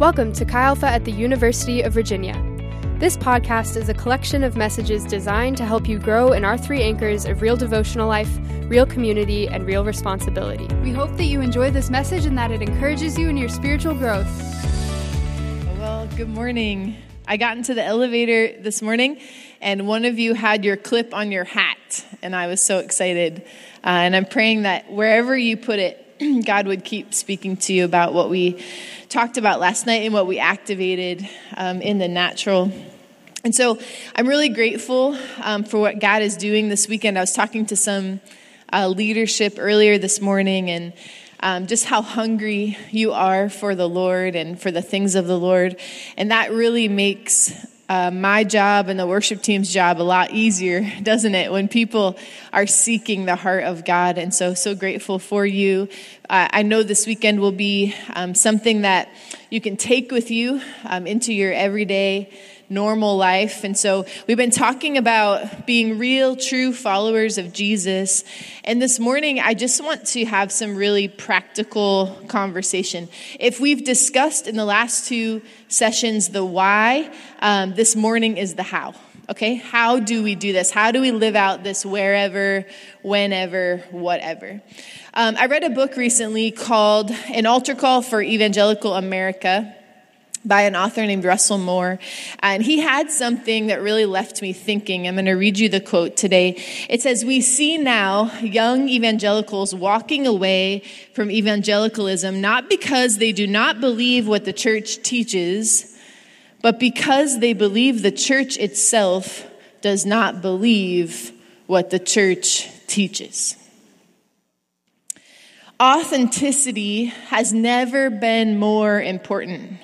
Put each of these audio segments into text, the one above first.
Welcome to Chi Alpha at the University of Virginia. This podcast is a collection of messages designed to help you grow in our three anchors of real devotional life, real community, and real responsibility. We hope that you enjoy this message and that it encourages you in your spiritual growth. Well, good morning. I got into the elevator this morning, and one of you had your clip on your hat, and I was so excited. Uh, and I'm praying that wherever you put it, God would keep speaking to you about what we talked about last night and what we activated um, in the natural. And so I'm really grateful um, for what God is doing this weekend. I was talking to some uh, leadership earlier this morning and um, just how hungry you are for the Lord and for the things of the Lord. And that really makes uh, my job and the worship team's job a lot easier, doesn't it, when people are seeking the heart of God? And so, so grateful for you. Uh, I know this weekend will be um, something that you can take with you um, into your everyday normal life. And so we've been talking about being real, true followers of Jesus. And this morning, I just want to have some really practical conversation. If we've discussed in the last two sessions the why, um, this morning is the how. Okay, how do we do this? How do we live out this wherever, whenever, whatever? Um, I read a book recently called An Altar Call for Evangelical America by an author named Russell Moore. And he had something that really left me thinking. I'm going to read you the quote today. It says, We see now young evangelicals walking away from evangelicalism, not because they do not believe what the church teaches, but because they believe the church itself does not believe what the church teaches. Authenticity has never been more important.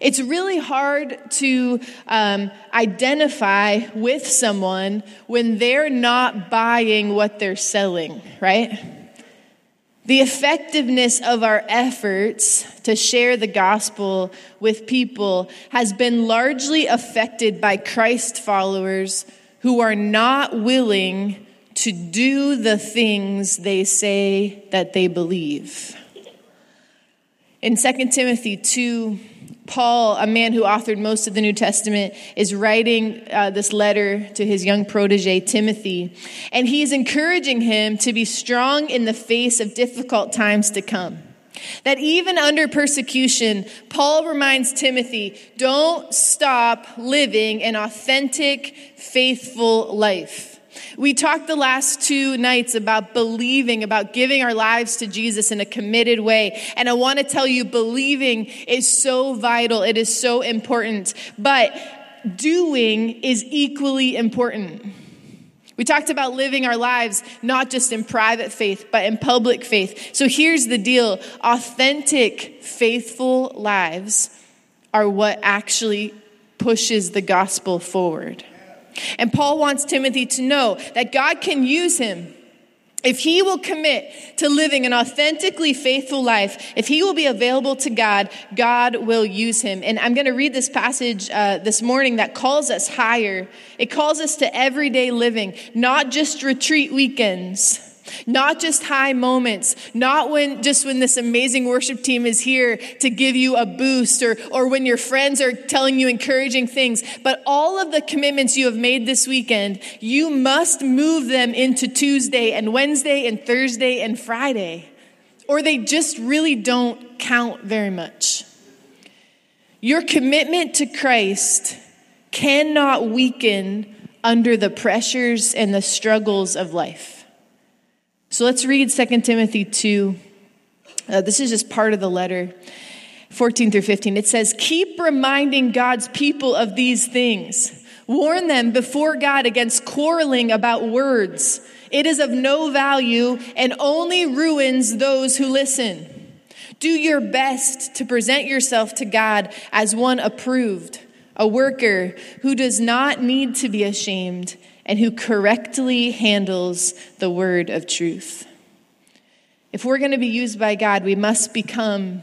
It's really hard to um, identify with someone when they're not buying what they're selling, right? The effectiveness of our efforts to share the gospel with people has been largely affected by Christ followers who are not willing to do the things they say that they believe. In 2 Timothy 2, Paul, a man who authored most of the New Testament, is writing uh, this letter to his young protege, Timothy. And he's encouraging him to be strong in the face of difficult times to come. That even under persecution, Paul reminds Timothy don't stop living an authentic, faithful life. We talked the last two nights about believing, about giving our lives to Jesus in a committed way. And I want to tell you, believing is so vital. It is so important. But doing is equally important. We talked about living our lives not just in private faith, but in public faith. So here's the deal authentic, faithful lives are what actually pushes the gospel forward. And Paul wants Timothy to know that God can use him if he will commit to living an authentically faithful life, if he will be available to God, God will use him. And I'm going to read this passage uh, this morning that calls us higher. It calls us to everyday living, not just retreat weekends. Not just high moments, not when just when this amazing worship team is here to give you a boost or, or when your friends are telling you encouraging things, but all of the commitments you have made this weekend, you must move them into Tuesday and Wednesday and Thursday and Friday, or they just really don't count very much. Your commitment to Christ cannot weaken under the pressures and the struggles of life. So let's read 2 Timothy 2. Uh, this is just part of the letter, 14 through 15. It says, Keep reminding God's people of these things. Warn them before God against quarreling about words. It is of no value and only ruins those who listen. Do your best to present yourself to God as one approved, a worker who does not need to be ashamed and who correctly handles the word of truth. If we're going to be used by God, we must become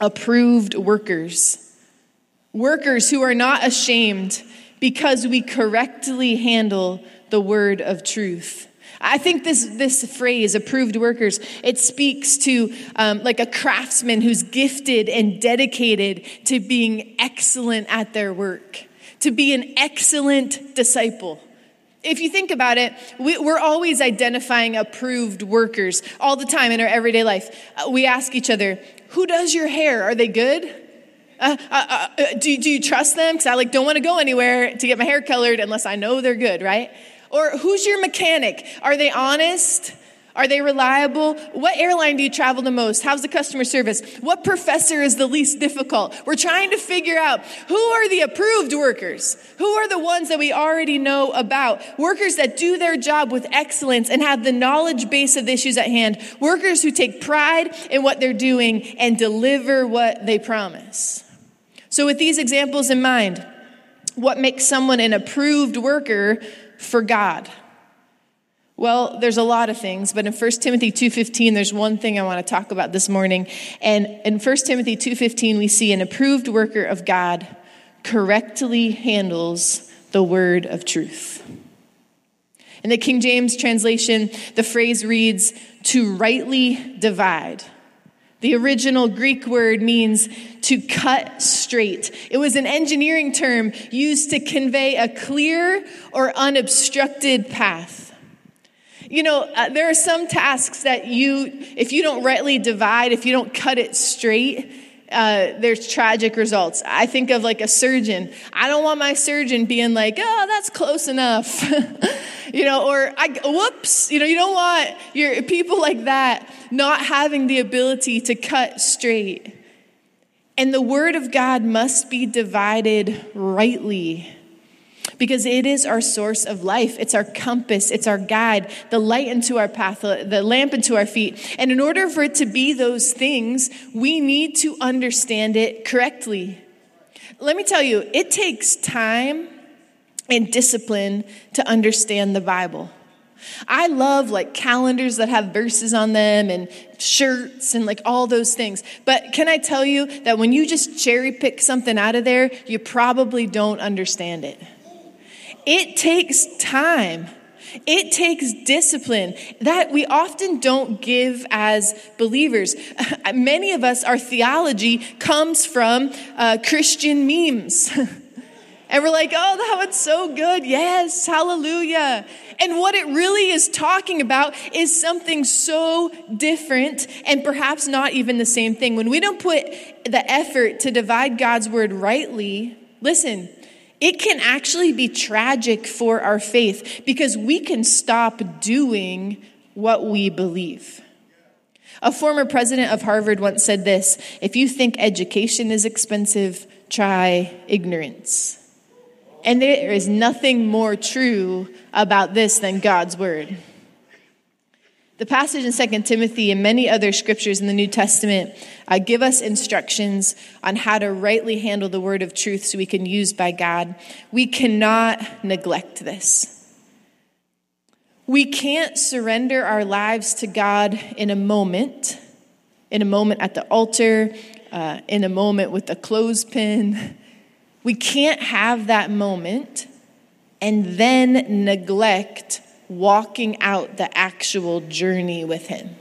approved workers. Workers who are not ashamed because we correctly handle the word of truth. I think this, this phrase, approved workers, it speaks to um, like a craftsman who's gifted and dedicated to being excellent at their work, to be an excellent disciple. If you think about it, we, are always identifying approved workers all the time in our everyday life. Uh, we ask each other, who does your hair? Are they good? Uh, uh, uh, uh do, do you trust them? Because I like don't want to go anywhere to get my hair colored unless I know they're good, right? Or who's your mechanic? Are they honest? Are they reliable? What airline do you travel the most? How's the customer service? What professor is the least difficult? We're trying to figure out who are the approved workers? Who are the ones that we already know about? Workers that do their job with excellence and have the knowledge base of the issues at hand. Workers who take pride in what they're doing and deliver what they promise. So, with these examples in mind, what makes someone an approved worker for God? Well, there's a lot of things, but in 1 Timothy 2:15 there's one thing I want to talk about this morning. And in 1 Timothy 2:15 we see an approved worker of God correctly handles the word of truth. In the King James translation, the phrase reads to rightly divide. The original Greek word means to cut straight. It was an engineering term used to convey a clear or unobstructed path. You know, uh, there are some tasks that you, if you don't rightly divide, if you don't cut it straight, uh, there's tragic results. I think of like a surgeon. I don't want my surgeon being like, oh, that's close enough. you know, or I, whoops, you know, you don't want your people like that not having the ability to cut straight. And the word of God must be divided rightly because it is our source of life. It's our compass, it's our guide, the light into our path, the lamp into our feet. And in order for it to be those things, we need to understand it correctly. Let me tell you, it takes time and discipline to understand the Bible. I love like calendars that have verses on them and shirts and like all those things. But can I tell you that when you just cherry pick something out of there, you probably don't understand it. It takes time. It takes discipline that we often don't give as believers. Many of us, our theology comes from uh, Christian memes. and we're like, oh, that one's so good. Yes, hallelujah. And what it really is talking about is something so different and perhaps not even the same thing. When we don't put the effort to divide God's word rightly, listen, it can actually be tragic for our faith because we can stop doing what we believe. A former president of Harvard once said this if you think education is expensive, try ignorance. And there is nothing more true about this than God's word. The passage in 2 Timothy and many other scriptures in the New Testament uh, give us instructions on how to rightly handle the word of truth so we can use by God. We cannot neglect this. We can't surrender our lives to God in a moment, in a moment at the altar, uh, in a moment with a clothespin. We can't have that moment and then neglect walking out the actual journey with Him.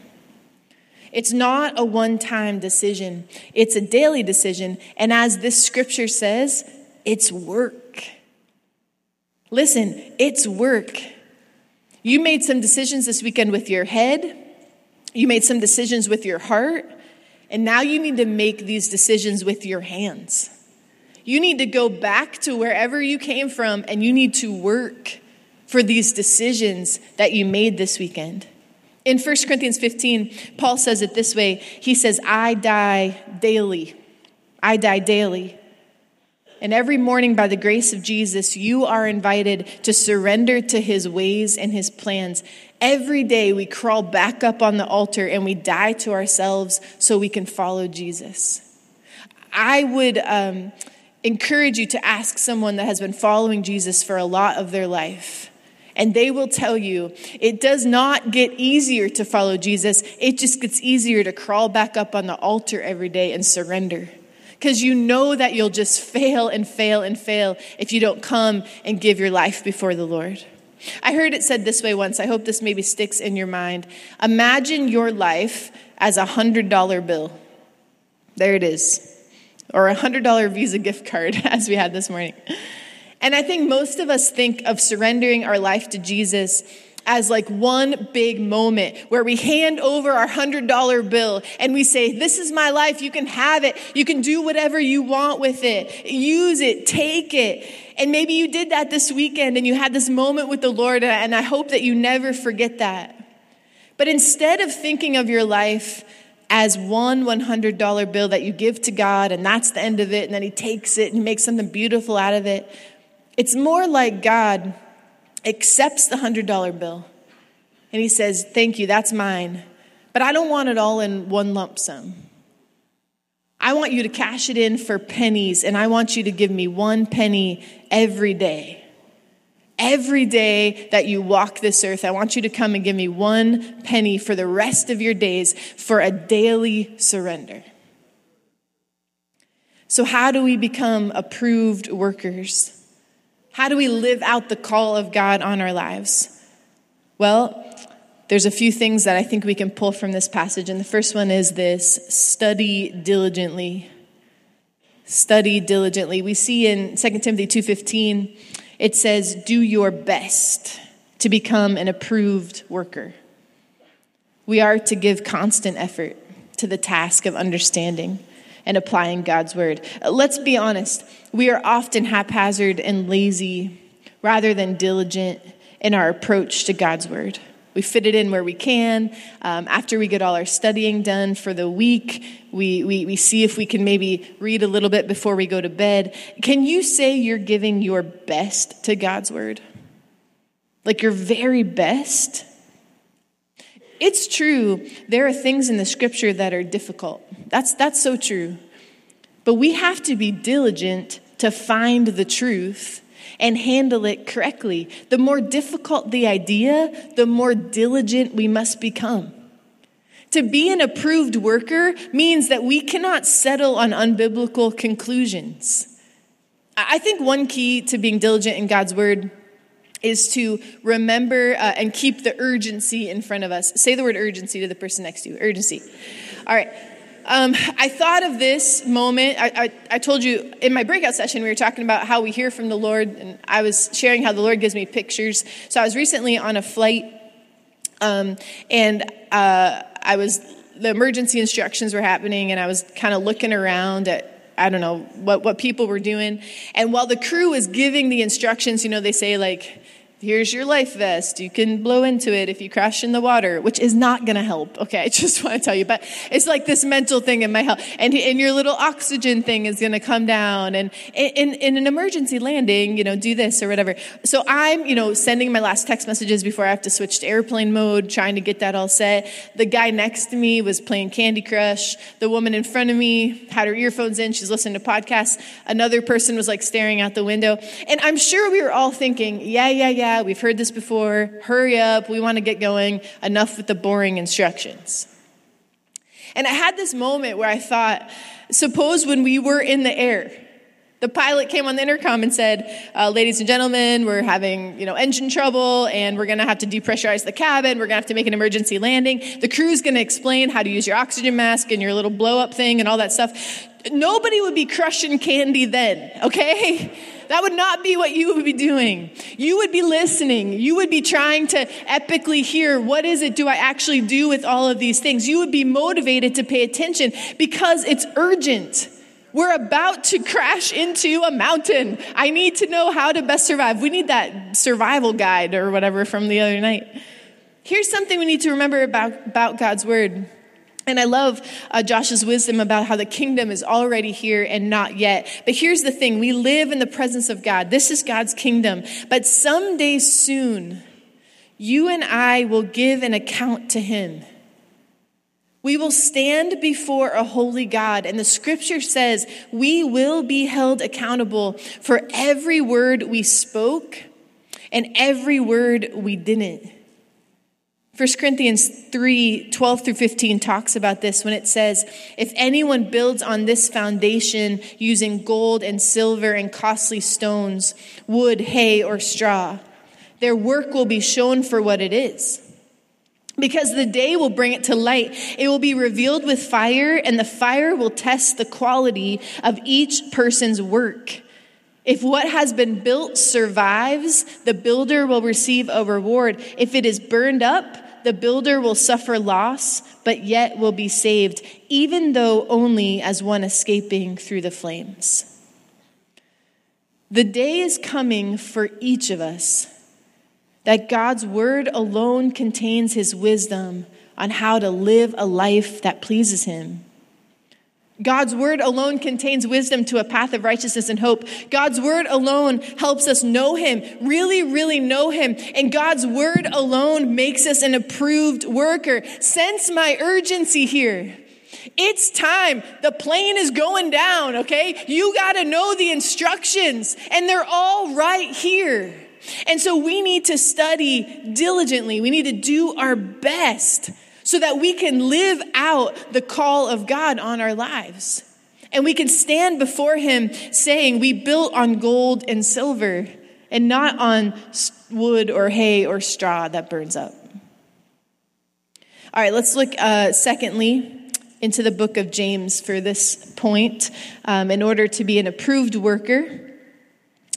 It's not a one time decision, it's a daily decision. And as this scripture says, it's work. Listen, it's work. You made some decisions this weekend with your head, you made some decisions with your heart, and now you need to make these decisions with your hands. You need to go back to wherever you came from and you need to work for these decisions that you made this weekend. In 1 Corinthians 15, Paul says it this way He says, I die daily. I die daily. And every morning, by the grace of Jesus, you are invited to surrender to his ways and his plans. Every day, we crawl back up on the altar and we die to ourselves so we can follow Jesus. I would um, encourage you to ask someone that has been following Jesus for a lot of their life and they will tell you it does not get easier to follow Jesus. It just gets easier to crawl back up on the altar every day and surrender. Because you know that you'll just fail and fail and fail if you don't come and give your life before the Lord. I heard it said this way once. I hope this maybe sticks in your mind. Imagine your life as a $100 bill. There it is. Or a $100 Visa gift card, as we had this morning. And I think most of us think of surrendering our life to Jesus as like one big moment where we hand over our hundred dollar bill and we say, This is my life. You can have it. You can do whatever you want with it. Use it. Take it. And maybe you did that this weekend and you had this moment with the Lord, and I hope that you never forget that. But instead of thinking of your life as one $100 bill that you give to God and that's the end of it, and then He takes it and makes something beautiful out of it, it's more like God accepts the $100 bill and he says, Thank you, that's mine. But I don't want it all in one lump sum. I want you to cash it in for pennies, and I want you to give me one penny every day. Every day that you walk this earth, I want you to come and give me one penny for the rest of your days for a daily surrender. So, how do we become approved workers? How do we live out the call of God on our lives? Well, there's a few things that I think we can pull from this passage. And the first one is this study diligently. Study diligently. We see in 2 Timothy 2:15 it says do your best to become an approved worker. We are to give constant effort to the task of understanding and applying God's word. Uh, let's be honest, we are often haphazard and lazy rather than diligent in our approach to God's word. We fit it in where we can. Um, after we get all our studying done for the week, we, we, we see if we can maybe read a little bit before we go to bed. Can you say you're giving your best to God's word? Like your very best? It's true, there are things in the scripture that are difficult. That's, that's so true. But we have to be diligent to find the truth and handle it correctly. The more difficult the idea, the more diligent we must become. To be an approved worker means that we cannot settle on unbiblical conclusions. I think one key to being diligent in God's word is to remember uh, and keep the urgency in front of us. Say the word urgency to the person next to you. Urgency. All right. Um, I thought of this moment. I, I, I, told you in my breakout session, we were talking about how we hear from the Lord, and I was sharing how the Lord gives me pictures. So I was recently on a flight, um, and uh, I was, the emergency instructions were happening, and I was kind of looking around at I don't know what, what people were doing. And while the crew was giving the instructions, you know, they say, like, here's your life vest. You can blow into it if you crash in the water, which is not going to help. Okay, I just want to tell you, but it's like this mental thing in my health. And, and your little oxygen thing is going to come down. And in, in an emergency landing, you know, do this or whatever. So I'm, you know, sending my last text messages before I have to switch to airplane mode, trying to get that all set. The guy next to me was playing Candy Crush. The woman in front of me had her earphones in. She's listening to podcasts. Another person was like staring out the window. And I'm sure we were all thinking, yeah, yeah, yeah yeah, we've heard this before. Hurry up. We want to get going. Enough with the boring instructions. And I had this moment where I thought, suppose when we were in the air, the pilot came on the intercom and said, uh, "Ladies and gentlemen, we're having you know engine trouble, and we're going to have to depressurize the cabin. We're going to have to make an emergency landing. The crew's going to explain how to use your oxygen mask and your little blow up thing and all that stuff." Nobody would be crushing candy then, okay? That would not be what you would be doing. You would be listening. You would be trying to epically hear what is it do I actually do with all of these things? You would be motivated to pay attention because it's urgent. We're about to crash into a mountain. I need to know how to best survive. We need that survival guide or whatever from the other night. Here's something we need to remember about, about God's word and I love uh, Josh's wisdom about how the kingdom is already here and not yet. But here's the thing we live in the presence of God. This is God's kingdom. But someday soon, you and I will give an account to Him. We will stand before a holy God, and the scripture says we will be held accountable for every word we spoke and every word we didn't. 1 Corinthians 3 12 through 15 talks about this when it says, If anyone builds on this foundation using gold and silver and costly stones, wood, hay, or straw, Their work will be shown for what it is. Because the day will bring it to light. It will be revealed with fire, and the fire will test the quality of each person's work. If what has been built survives, the builder will receive a reward. If it is burned up, the builder will suffer loss, but yet will be saved, even though only as one escaping through the flames. The day is coming for each of us that God's word alone contains his wisdom on how to live a life that pleases him. God's word alone contains wisdom to a path of righteousness and hope. God's word alone helps us know him, really, really know him. And God's word alone makes us an approved worker. Sense my urgency here. It's time. The plane is going down, okay? You got to know the instructions, and they're all right here. And so we need to study diligently. We need to do our best so that we can live out the call of God on our lives. And we can stand before Him saying, We built on gold and silver and not on wood or hay or straw that burns up. All right, let's look uh, secondly into the book of James for this point. Um, in order to be an approved worker,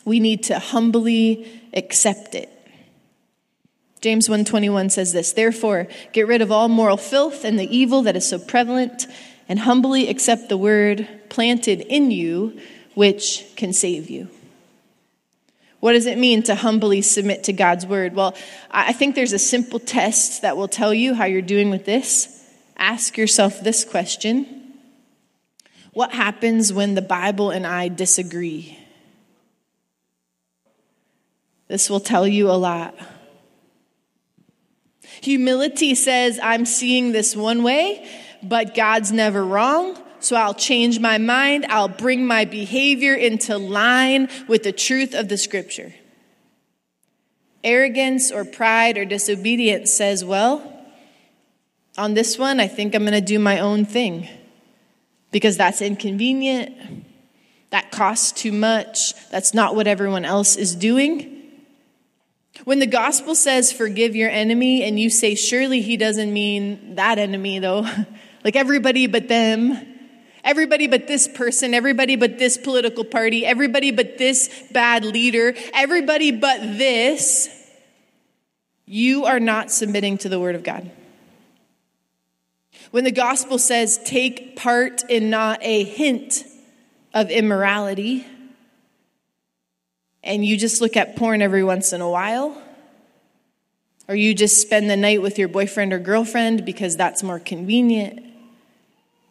we need to humbly accept it. James 1:21 says this, "Therefore, get rid of all moral filth and the evil that is so prevalent, and humbly accept the word planted in you, which can save you." What does it mean to humbly submit to God's word? Well, I think there's a simple test that will tell you how you're doing with this. Ask yourself this question What happens when the Bible and I disagree? This will tell you a lot. Humility says, I'm seeing this one way, but God's never wrong. So I'll change my mind. I'll bring my behavior into line with the truth of the scripture. Arrogance or pride or disobedience says, well, on this one, I think I'm going to do my own thing because that's inconvenient. That costs too much. That's not what everyone else is doing. When the gospel says forgive your enemy, and you say, surely he doesn't mean that enemy, though, like everybody but them, everybody but this person, everybody but this political party, everybody but this bad leader, everybody but this, you are not submitting to the word of God. When the gospel says take part in not a hint of immorality, and you just look at porn every once in a while, or you just spend the night with your boyfriend or girlfriend because that's more convenient,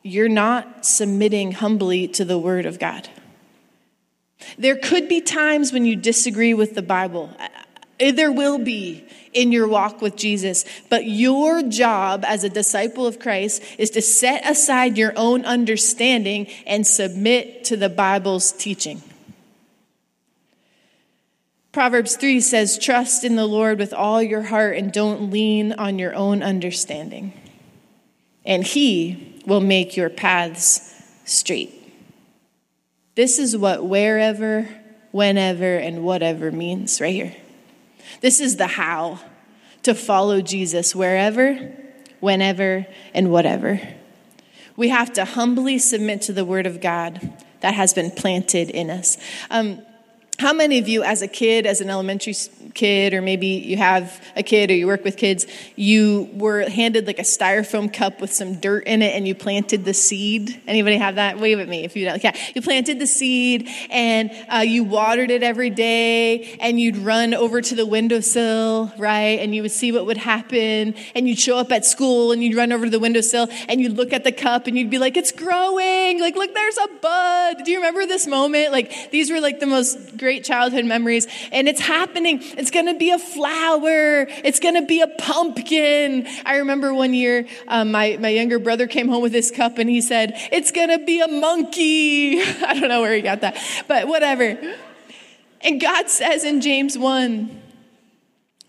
you're not submitting humbly to the Word of God. There could be times when you disagree with the Bible. Uh, there will be in your walk with Jesus. But your job as a disciple of Christ is to set aside your own understanding and submit to the Bible's teaching. Proverbs 3 says, Trust in the Lord with all your heart and don't lean on your own understanding. And He will make your paths straight. This is what wherever, whenever, and whatever means right here. This is the how to follow Jesus wherever, whenever, and whatever. We have to humbly submit to the Word of God that has been planted in us. Um, how many of you, as a kid, as an elementary kid, or maybe you have a kid or you work with kids, you were handed like a styrofoam cup with some dirt in it and you planted the seed? Anybody have that? Wave at me if you don't. Yeah, you planted the seed and uh, you watered it every day and you'd run over to the windowsill, right? And you would see what would happen and you'd show up at school and you'd run over to the windowsill and you'd look at the cup and you'd be like, it's growing. Like, look, there's a bud. Do you remember this moment? Like, these were like the most great great childhood memories. And it's happening. It's going to be a flower. It's going to be a pumpkin. I remember one year, um, my, my younger brother came home with this cup and he said, It's going to be a monkey. I don't know where he got that, but whatever. And God says in James 1,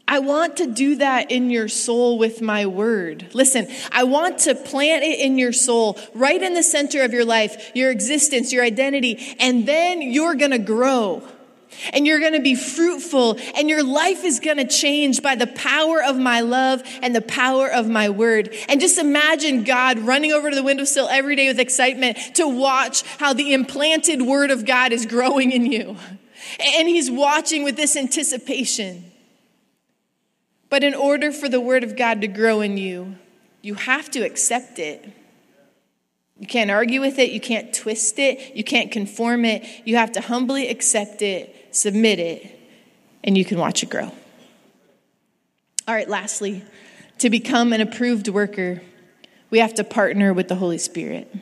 I want to do that in your soul with my word. Listen, I want to plant it in your soul, right in the center of your life, your existence, your identity, and then you're going to grow. And you're going to be fruitful and your life is going to change by the power of my love and the power of my word. And just imagine God running over to the windowsill every day with excitement to watch how the implanted word of God is growing in you. And he's watching with this anticipation. But in order for the word of God to grow in you, you have to accept it. You can't argue with it. You can't twist it. You can't conform it. You have to humbly accept it submit it, and you can watch it grow. All right, lastly, to become an approved worker, we have to partner with the Holy Spirit.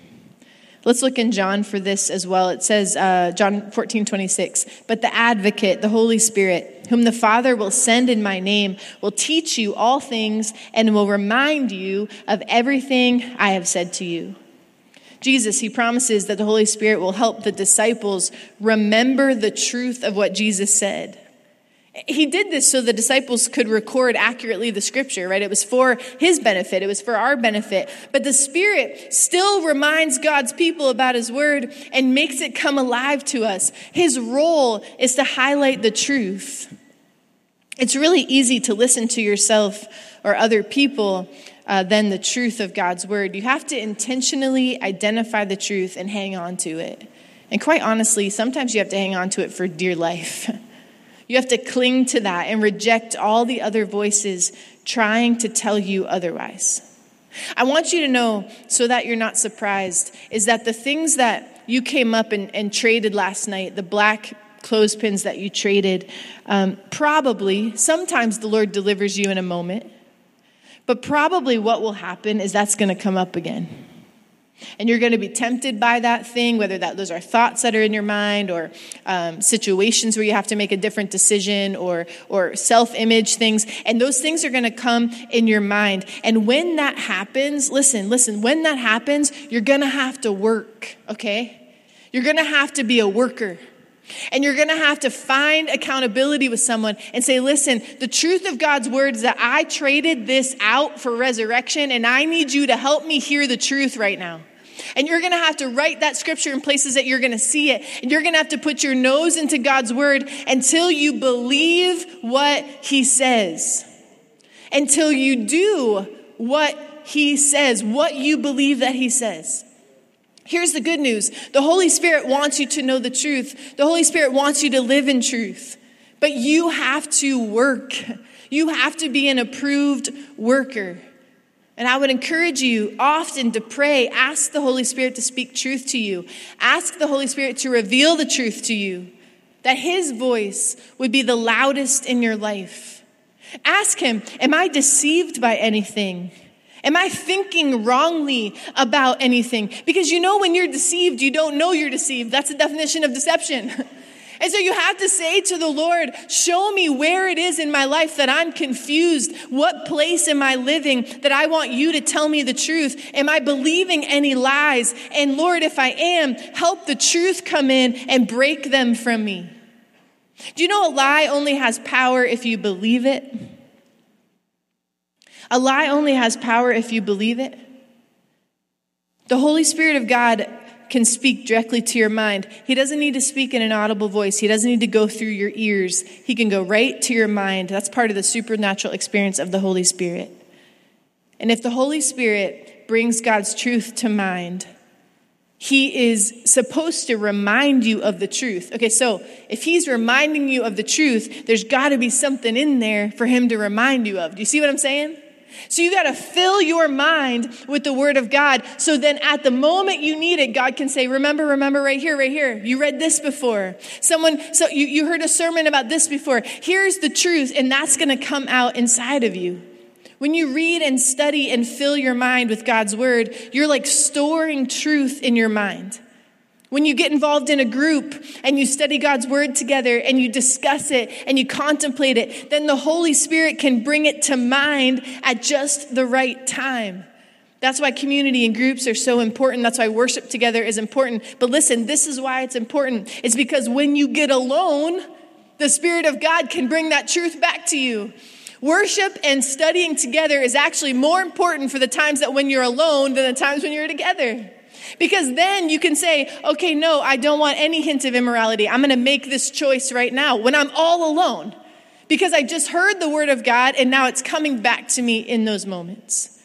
Let's look in John for this as well. It says, uh, John 14, 26, but the advocate, the Holy Spirit, whom the Father will send in my name, will teach you all things and will remind you of everything I have said to you. Jesus, he promises that the Holy Spirit will help the disciples remember the truth of what Jesus said. He did this so the disciples could record accurately the scripture, right? It was for his benefit, it was for our benefit. But the Spirit still reminds God's people about his word and makes it come alive to us. His role is to highlight the truth. It's really easy to listen to yourself or other people uh, than the truth of God's word. You have to intentionally identify the truth and hang on to it. And quite honestly, sometimes you have to hang on to it for dear life. You have to cling to that and reject all the other voices trying to tell you otherwise. I want you to know, so that you're not surprised, is that the things that you came up and, and traded last night, the black clothespins that you traded, um, probably, sometimes the Lord delivers you in a moment. But probably what will happen is that's going to come up again. And you're going to be tempted by that thing, whether that those are thoughts that are in your mind or um, situations where you have to make a different decision or, or self image things. And those things are going to come in your mind. And when that happens, listen, listen, when that happens, you're going to have to work, okay? You're going to have to be a worker. And you're going to have to find accountability with someone and say, listen, the truth of God's word is that I traded this out for resurrection, and I need you to help me hear the truth right now. And you're going to have to write that scripture in places that you're going to see it. And you're going to have to put your nose into God's word until you believe what he says. Until you do what he says, what you believe that he says. Here's the good news the Holy Spirit wants you to know the truth, the Holy Spirit wants you to live in truth. But you have to work. You have to be an approved worker. And I would encourage you often to pray, ask the Holy Spirit to speak truth to you, ask the Holy Spirit to reveal the truth to you, that His voice would be the loudest in your life. Ask Him, Am I deceived by anything? Am I thinking wrongly about anything? Because you know, when you're deceived, you don't know you're deceived. That's the definition of deception. And so you have to say to the Lord, Show me where it is in my life that I'm confused. What place am I living that I want you to tell me the truth? Am I believing any lies? And Lord, if I am, help the truth come in and break them from me. Do you know a lie only has power if you believe it? A lie only has power if you believe it. The Holy Spirit of God can speak directly to your mind. He doesn't need to speak in an audible voice. He doesn't need to go through your ears. He can go right to your mind. That's part of the supernatural experience of the Holy Spirit. And if the Holy Spirit brings God's truth to mind, he is supposed to remind you of the truth. Okay, so if he's reminding you of the truth, there's got to be something in there for him to remind you of. Do you see what I'm saying? So you got to fill your mind with the word of God. So then at the moment you need it, God can say, remember, remember right here, right here. You read this before. Someone, so you, you heard a sermon about this before. Here's the truth. And that's going to come out inside of you. When you read and study and fill your mind with God's word, you're like storing truth in your mind. When you get involved in a group and you study God's word together and you discuss it and you contemplate it, then the Holy Spirit can bring it to mind at just the right time. That's why community and groups are so important. That's why worship together is important. But listen, this is why it's important. It's because when you get alone, the Spirit of God can bring that truth back to you. Worship and studying together is actually more important for the times that when you're alone than the times when you're together. Because then you can say, okay, no, I don't want any hint of immorality. I'm going to make this choice right now when I'm all alone. Because I just heard the word of God and now it's coming back to me in those moments.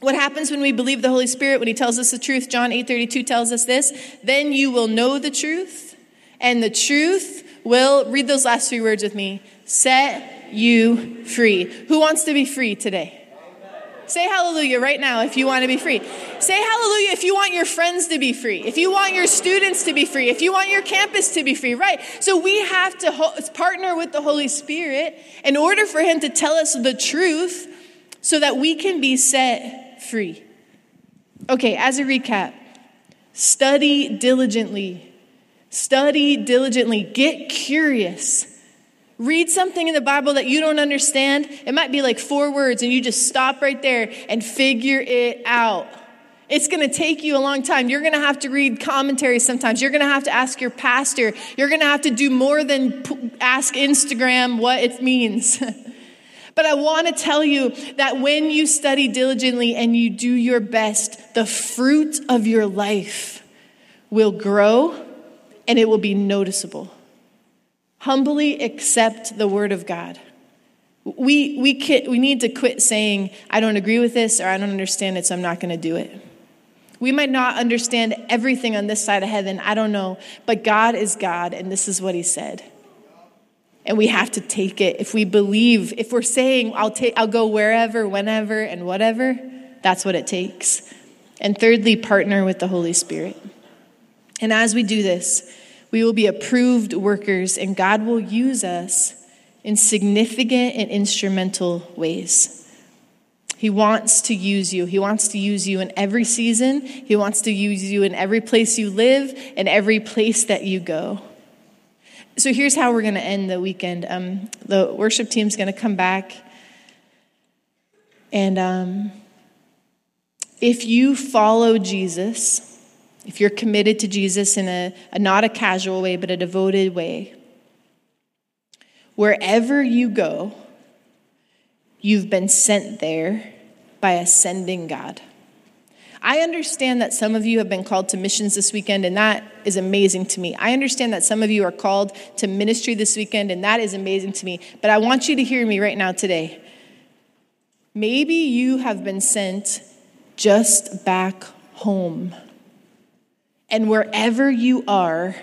What happens when we believe the Holy Spirit when he tells us the truth? John 8:32 tells us this, then you will know the truth and the truth will read those last three words with me, set you free. Who wants to be free today? Say hallelujah right now if you want to be free. Say hallelujah if you want your friends to be free, if you want your students to be free, if you want your campus to be free, right? So we have to ho- partner with the Holy Spirit in order for Him to tell us the truth so that we can be set free. Okay, as a recap, study diligently. Study diligently. Get curious. Read something in the Bible that you don't understand. It might be like four words, and you just stop right there and figure it out. It's going to take you a long time. You're going to have to read commentaries sometimes. You're going to have to ask your pastor. You're going to have to do more than ask Instagram what it means. but I want to tell you that when you study diligently and you do your best, the fruit of your life will grow and it will be noticeable. Humbly accept the word of God. We, we, can, we need to quit saying, I don't agree with this or I don't understand it, so I'm not going to do it. We might not understand everything on this side of heaven, I don't know, but God is God, and this is what He said. And we have to take it. If we believe, if we're saying, I'll, take, I'll go wherever, whenever, and whatever, that's what it takes. And thirdly, partner with the Holy Spirit. And as we do this, we will be approved workers, and God will use us in significant and instrumental ways. He wants to use you. He wants to use you in every season. He wants to use you in every place you live and every place that you go. So here's how we're going to end the weekend. Um, the worship team's going to come back. And um, if you follow Jesus, if you're committed to Jesus in a, a not a casual way, but a devoted way, wherever you go, you've been sent there by a sending God. I understand that some of you have been called to missions this weekend, and that is amazing to me. I understand that some of you are called to ministry this weekend, and that is amazing to me. But I want you to hear me right now today. Maybe you have been sent just back home. And wherever you are,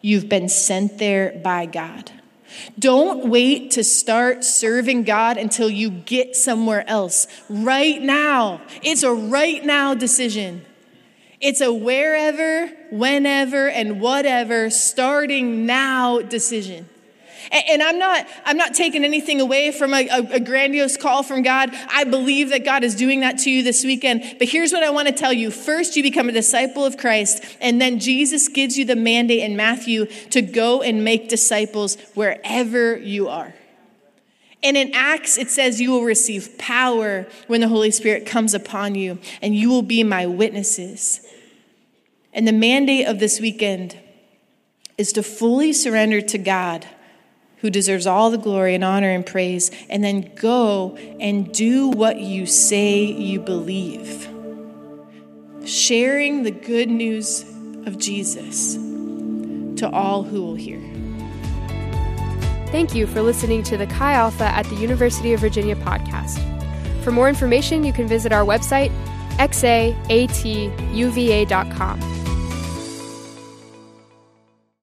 you've been sent there by God. Don't wait to start serving God until you get somewhere else. Right now. It's a right now decision. It's a wherever, whenever, and whatever starting now decision. And, I'm not, I'm not taking anything away from a, a, a grandiose call from God. I believe that God is doing that to you this weekend. But here's what I want to tell you. First, you become a disciple of Christ, and then Jesus gives you the mandate in Matthew to go and make disciples wherever you are. And in Acts, it says you will receive power when the Holy Spirit comes upon you, and you will be my witnesses. And the mandate of this weekend is to fully surrender to God who deserves all the glory and honor and praise, and then go and do what you say you believe. Sharing the good news of Jesus to all who will hear. Thank you for listening to the Chi Alpha at the University of Virginia podcast. For more information, you can visit our website, xaatuva.com.